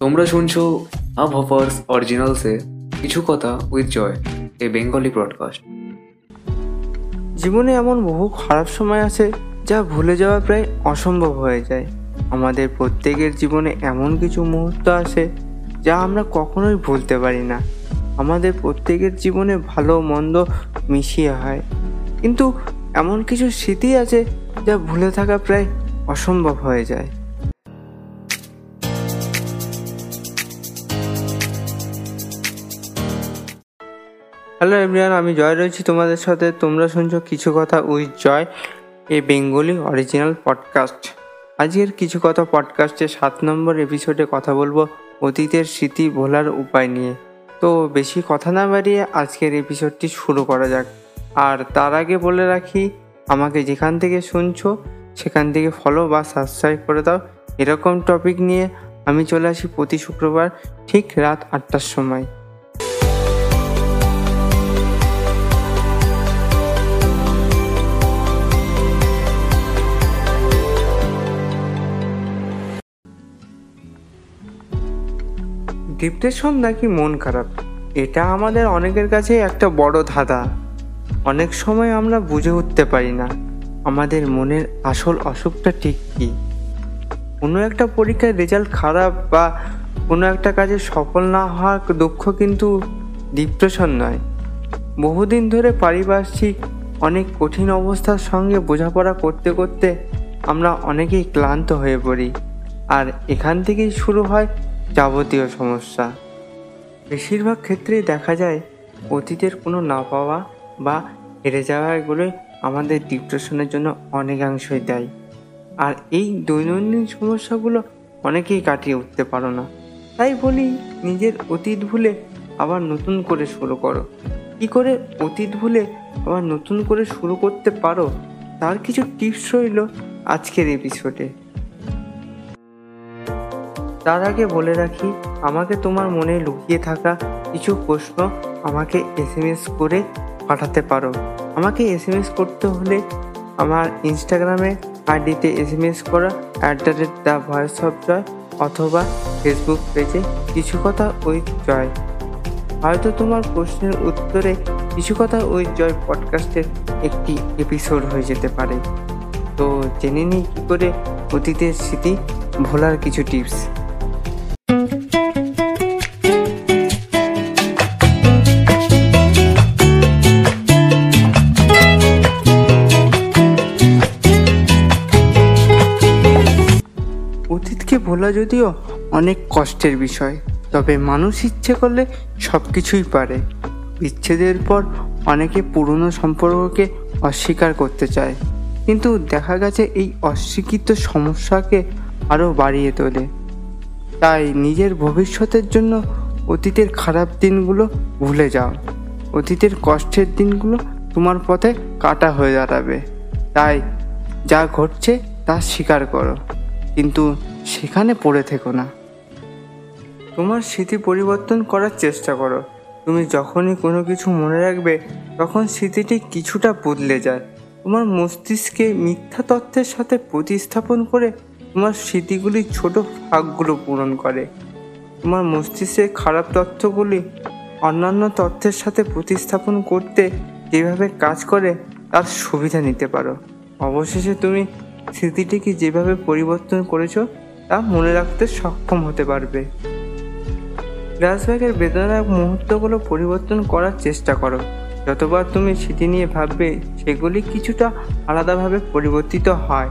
তোমরা শুনছো আব হফার্স অরিজিনালসে কিছু কথা with Joy a Bengali broadcast জীবনে এমন বহু খারাপ সময় আছে যা ভুলে যাওয়া প্রায় অসম্ভব হয়ে যায়। আমাদের প্রত্যেকের জীবনে এমন কিছু মুহূর্ত আছে যা আমরা কখনোই ভুলতে পারি না। আমাদের প্রত্যেকের জীবনে ভালো মন্দ মিশিয়ে হয়। কিন্তু এমন কিছু স্মৃতি আছে যা ভুলে থাকা প্রায় অসম্ভব হয়ে যায়। হ্যালো এভরিয়ান আমি জয় রয়েছি তোমাদের সাথে। তোমরা শুনছো কিছু কথা with Joy, a Bengali original podcast আজকের কিছু কথা পডকাস্টে সাত নম্বর এপিসোডে কথা বলব অতীতের স্মৃতি ভোলার উপায় নিয়ে। তো বেশি কথা না বাড়িয়ে আজকের এপিসোডটি শুরু করা যাক। আর তার আগে বলে রাখি, আমাকে যেখান থেকে শুনছো, সেখান থেকে ফলো বা সাবস্ক্রাইব করে দাও। এরকম টপিক নিয়ে আমি চলে আসি প্রতি শুক্রবার ঠিক রাত আটটার সময়। ডিপ্রেশন নাকি মন খারাপ? এটা আমাদের অনেকের কাছে একটা বড় ধাঁধা। অনেক সময় আমরা বুঝে উঠতে পারি না আমাদের মনের আসল অসুখটা ঠিক কী। কোনো একটা পরীক্ষার রেজাল্ট খারাপ বা কোনো একটা কাজে সফল না হওয়ার দুঃখ কিন্তু ডিপ্রেশন নয়। বহুদিন ধরে পারিপার্শ্বিক অনেক কঠিন অবস্থার সঙ্গে বোঝাপড়া করতে করতে আমরা অনেকেই ক্লান্ত হয়ে পড়ি। আর এখান থেকেই শুরু হয় যাবতীয় সমস্যা। বেশিরভাগ ক্ষেত্রেই দেখা যায়, অতীতের কোনো না পাওয়া বা হেরে যাওয়া এগুলোই আমাদের ডিপ্রেশনের জন্য অনেকাংশই দেয়। আর এই দৈনন্দিন সমস্যাগুলো অনেকেই কাটিয়ে উঠতে পারো না। তাই বলি, নিজের অতীত ভুলে আবার নতুন করে শুরু করো। কী করে অতীত ভুলে আবার নতুন করে শুরু করতে পারো, তার কিছু টিপস রইল আজকের এপিসোডে তার আগে বলে রাখি, আমাকে তোমার মনে লুকিয়ে থাকা কিছু প্রশ্ন আমাকে এস এম এস করে পাঠাতে পারো। আমাকে এস এম এস করতে হলে আমার ইনস্টাগ্রামে আইডিতে এস এম এস করা at the rate the voice of Joy অথবা ফেসবুক পেজে কিছু কথা ওই জয়। হয়তো তোমার প্রশ্নের উত্তরে কিছু কথা ওই জয় পডকাস্টের একটি এপিসোড হয়ে যেতে পারে। তো জেনে নিই কী করে অতীতের স্মৃতি ভোলার কিছু টিপস ভোলা যদিও অনেক কষ্টের বিষয়, তবে মানুষ ইচ্ছে করলে সব কিছুই পারে। বিচ্ছেদের পর অনেকে পুরনো সম্পর্ককে অস্বীকার করতে চায়, কিন্তু দেখা গেছে এই অস্বীকৃত সমস্যাকে আরও বাড়িয়ে তোলে। তাই নিজের ভবিষ্যতের জন্য অতীতের খারাপ দিনগুলো ভুলে যাও। অতীতের কষ্টের দিনগুলো তোমার পথে কাটা হয়ে দাঁড়াবে। তাই যা ঘটছে তা স্বীকার করো। কিন্তু সেখানে পড়ে থেকো না। তোমার স্মৃতি পরিবর্তন করার চেষ্টা করো। তুমি যখনই কোনো কিছু মনে রাখবে, তখন স্মৃতিটি কিছুটা বদলে যায়। তোমার মস্তিষ্কে মিথ্যা তথ্যের সাথে প্রতিস্থাপন করে তোমার স্মৃতিগুলি ছোট ভাগগুলো পূরণ করে। তোমার মস্তিষ্কে খারাপ তথ্যগুলি, অন্যান্য তথ্যের সাথে প্রতিস্থাপন করতে যেভাবে কাজ করে, তার সুবিধা নিতে পারো। অবশেষে তুমি স্মৃতিটিকে যেভাবে পরিবর্তন করেছ, তা মনে রাখতে সক্ষম হতে পারবে। ফ্ল্যাশব্যাকের বেদনাদায়ক মুহূর্তগুলো পরিবর্তন করার চেষ্টা করো। যতবার তুমি স্মৃতি নিয়ে ভাববে, সেগুলি কিছুটা আলাদাভাবে পরিবর্তিত হয়।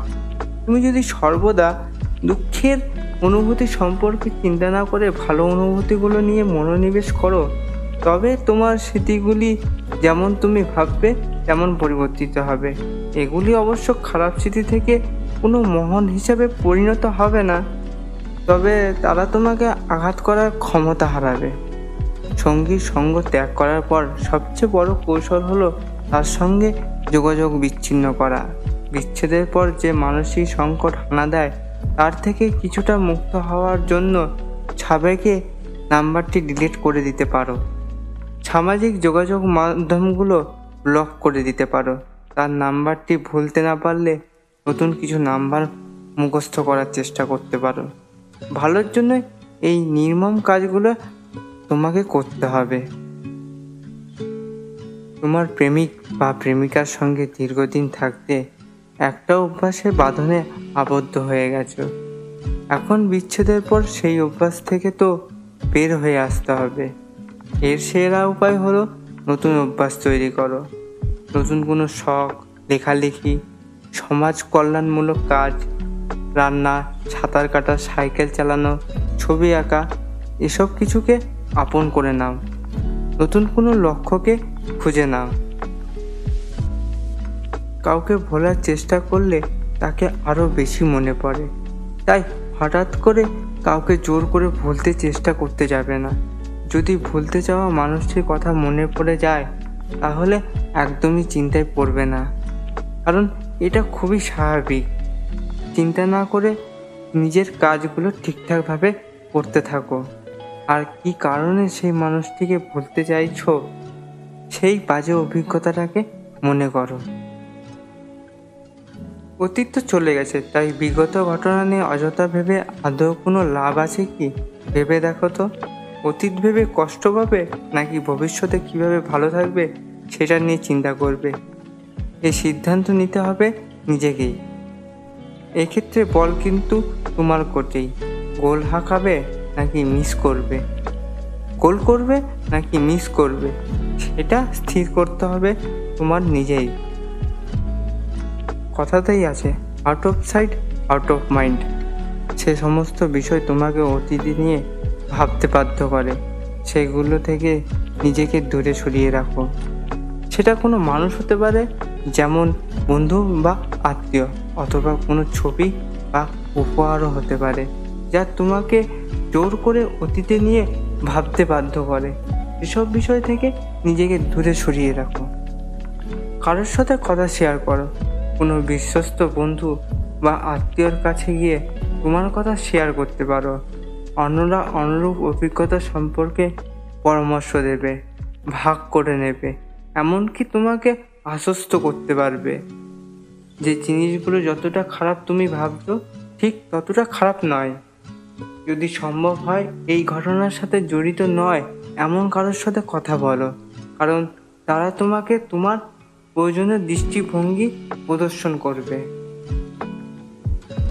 তুমি যদি সর্বদা দুঃখের অনুভূতি সম্পর্কে চিন্তা না করে ভালো অনুভূতিগুলো নিয়ে মনোনিবেশ করো, তবে তোমার স্মৃতিগুলি যেমন তুমি ভাববে, তেমন পরিবর্তিত হবে। এগুলি অবশ্য খারাপ স্মৃতি থেকে কোনো মহন হিসাবে পরিণত হবে না। তবে তারা তোমাকে আঘাত করার ক্ষমতা হারাবে। সঙ্গীর সঙ্গ ত্যাগ করার পর সবচেয়ে বড় কৌশল হলো তার সঙ্গে যোগাযোগ বিচ্ছিন্ন করা। বিচ্ছেদের পর যে মানসিক সংকট হানা দেয়, তার থেকে কিছুটা মুক্ত হওয়ার জন্য সাবেকে নাম্বারটি ডিলিট করে দিতে পারো। সামাজিক যোগাযোগ মাধ্যমগুলো ব্লক করে দিতে পারো। তার নাম্বারটি ভুলতে না পারলে নতুন কিছু নাম্বার মুখস্থ করার চেষ্টা করতে পারো। ভালোর জন্য এই নির্মম কাজগুলো তোমাকে করতে হবে। তোমার প্রেমিক বা প্রেমিকার সঙ্গে দীর্ঘদিন থাকতে একটা অভ্যাসের বাঁধনে আবদ্ধ হয়ে গেছো। এখন বিচ্ছেদের পর সেই অভ্যাস থেকে তো বের হয়ে আসতে হবে। এর সেরা উপায় হলো নতুন অভ্যাস তৈরি করো। নতুন কোনো শখ, লেখালেখি, সমাজ কল্যাণমূলক কাজ, রান্না সাঁতার কাটা, সাইকেল চালানো, ছবি আঁকা, এসব কিছুকে আপন করে নাও। নতুন কোনো লক্ষ্যকে খুঁজে নাও। কাউকে ভোলার চেষ্টা করলে তাকে আরও বেশি মনে পড়ে। তাই হঠাৎ করে কাউকে জোর করে ভুলতে চেষ্টা করতে যাবে না। যদি ভুলতে চাওয়া মানুষটির কথা মনে পড়ে যায় তাহলে একদমই চিন্তায় পড়বে না। কারণ এটা খুবই স্বাভাবিক। চিন্তা না করে নিজের কাজগুলো ঠিকঠাকভাবে করতে থাকো। আর কি কারণে সেই মানুষটিকে ভুলতে চাইছো, সেই বাজে অভিজ্ঞতাটাকে মনে করো। অতীত তো চলে গেছে, তাই বিগত ঘটনা নিয়ে অযথা ভেবে আদৌ কোনো লাভ আছে কি? ভেবে দেখো তো। অতীত ভেবে কষ্ট পাবে নাকি ভবিষ্যতে কীভাবে ভালো থাকবে সেটা নিয়ে চিন্তা করবে? এই সিদ্ধান্ত নিতে হবে নিজেকেই। এক্ষেত্রে বল কিন্তু তোমার কোটেই। গোল হাঁকাবে নাকি মিস করবে? গোল করবে নাকি মিস করবে? সেটা স্থির করতে হবে তোমার নিজেই। কথাতেই আছে out of sight out of mind সে সমস্ত বিষয় তোমাকে অতীতে নিয়ে ভাবতে বাধ্য করে। সেগুলো থেকে নিজেকে দূরে সরিয়ে রাখো। সেটা কোনো মানুষ হতে পারে যেমন বন্ধু বা আত্মীয়, অথবা কোনো ছবি বা উপহারও হতে পারে, যা তোমাকে জোর করে অতীতে নিয়ে ভাবতে বাধ্য করে। এসব বিষয় থেকে নিজেকে দূরে সরিয়ে রাখো। কারোর সাথে কথা শেয়ার করো। কোনো বিশ্বস্ত বন্ধু বা আত্মীয়র কাছে গিয়ে তোমার কথা শেয়ার করতে পারো। অন্যরা অনুরূপ অভিজ্ঞতা সম্পর্কে পরামর্শ দেবে, ভাগ করে নেবে, এমনকি তোমাকে আশ্বস্ত করতে পারবে। যে জিনিসগুলো যতটা খারাপ তুমি ভাবছ, ঠিক ততটা খারাপ নয়। যদি সম্ভব হয় এই ঘটনার সাথে জড়িত নয়, এমন কারোর সাথে কথা বলো, কারণ তারা তোমাকে তোমার প্রয়োজনীয় দৃষ্টিভঙ্গি প্রদর্শন করবে।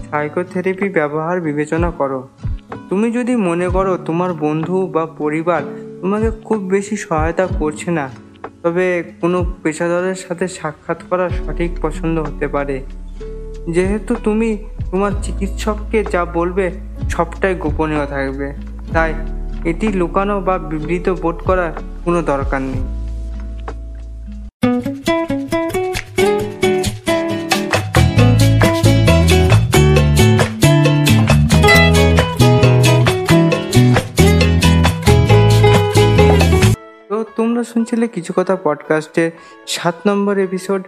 সাইকোথেরাপি ব্যবহার বিবেচনা করো। তুমি যদি মনে করো তোমার বন্ধু বা পরিবার তোমাকে খুব বেশি সহায়তা করছে না, তবে কোনো পেশাদারের সাথে সাক্ষাৎ করা সঠিক পছন্দ হতে পারে। যেহেতু তুমি তোমার চিকিৎসককে যা বলবে সবটাই গোপনীয় থাকবে, তাই এটি লুকানো বা বিবৃত বোধ করার কোনো দরকার নেই। শুনছিলে কিছু কথা পডকাস্টের সাত নম্বর এপিসোড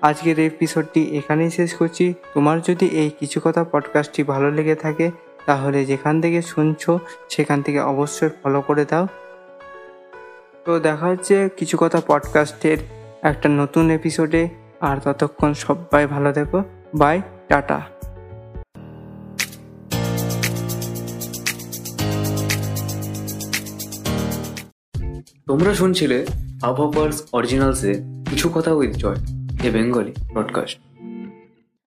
আজকের এপিসোডটি এখানেই শেষ করছি। তোমার যদি এই কিছু কথা পডকাস্টটি ভালো লেগে থাকে, তাহলে যেখান থেকে শুনছো, সেখান থেকে অবশ্যই ফলো করে দাও। তো দেখা হচ্ছে কিছু কথা পডকাস্টের একটা নতুন এপিসোডে আর ততক্ষণ সবাই ভালো থেকো। Bye tata. তোমরা শুনছিলে আবহাওয়ার্স অরিজিনালসে কিছু কথা with Joy a Bengali broadcast